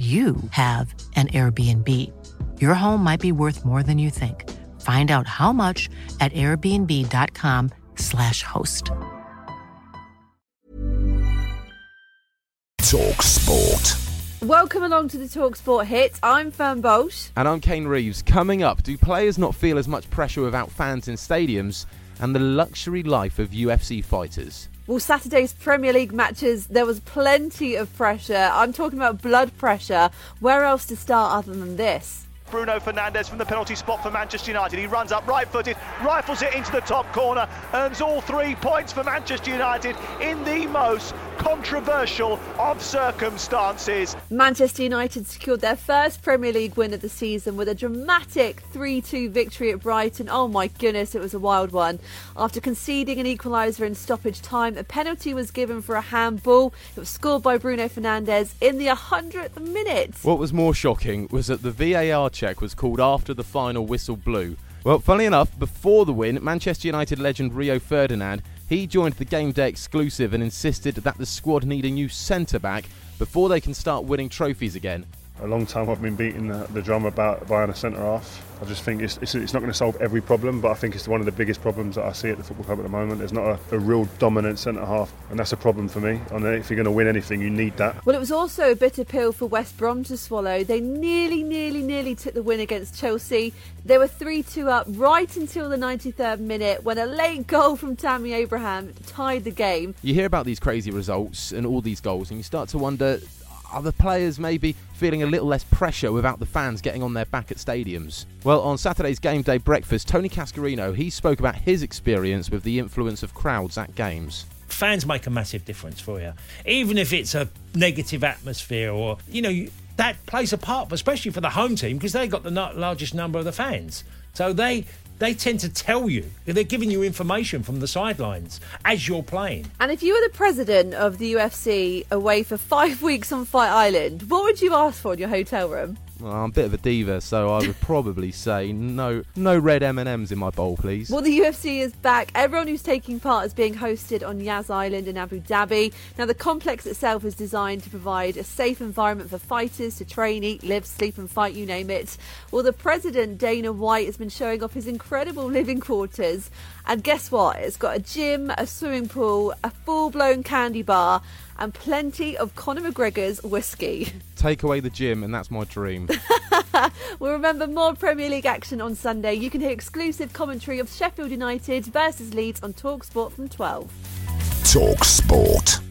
you have an Airbnb. Your home might be worth more than you think. Find out how much at airbnb.com/slash host. Talk Sport. Welcome along to the Talk Sport hit. I'm Fern Bolt. And I'm Kane Reeves. Coming up, do players not feel as much pressure without fans in stadiums? And the luxury life of UFC fighters. Well, Saturday's Premier League matches, there was plenty of pressure. I'm talking about blood pressure. Where else to start other than this? Bruno Fernandes from the penalty spot for Manchester United. He runs up right footed, rifles it into the top corner, earns all three points for Manchester United in the most controversial of circumstances. Manchester United secured their first Premier League win of the season with a dramatic 3 2 victory at Brighton. Oh my goodness, it was a wild one. After conceding an equaliser in stoppage time, a penalty was given for a handball. It was scored by Bruno Fernandes in the 100th minute. What was more shocking was that the VAR check was called after the final whistle blew. Well, funnily enough, before the win, Manchester United legend Rio Ferdinand he joined the game day exclusive and insisted that the squad need a new centre back before they can start winning trophies again. A long time I've been beating the, the drum about buying a centre half. I just think it's, it's, it's not going to solve every problem, but I think it's one of the biggest problems that I see at the football club at the moment. There's not a, a real dominant centre half, and that's a problem for me. And if you're going to win anything, you need that. Well, it was also a bitter pill for West Brom to swallow. They nearly, nearly, nearly took the win against Chelsea. They were 3 2 up right until the 93rd minute when a late goal from Tammy Abraham tied the game. You hear about these crazy results and all these goals, and you start to wonder are the players maybe feeling a little less pressure without the fans getting on their back at stadiums? Well, on Saturday's game day breakfast, Tony Cascarino he spoke about his experience with the influence of crowds at games. Fans make a massive difference for you, even if it's a negative atmosphere or you know that plays a part, especially for the home team because they got the largest number of the fans. So they they tend to tell you. They're giving you information from the sidelines as you're playing. And if you were the president of the UFC away for five weeks on Fight Island, what would you ask for in your hotel room? Well, I'm a bit of a diva, so I would probably say no, no red M and M's in my bowl, please. Well, the UFC is back. Everyone who's taking part is being hosted on Yas Island in Abu Dhabi. Now, the complex itself is designed to provide a safe environment for fighters to train, eat, live, sleep, and fight. You name it. Well, the president Dana White has been showing off his incredible living quarters, and guess what? It's got a gym, a swimming pool, a full-blown candy bar and plenty of Conor McGregor's whiskey. Take away the gym, and that's my dream. we'll remember more Premier League action on Sunday. You can hear exclusive commentary of Sheffield United versus Leeds on Talksport from 12. Talksport.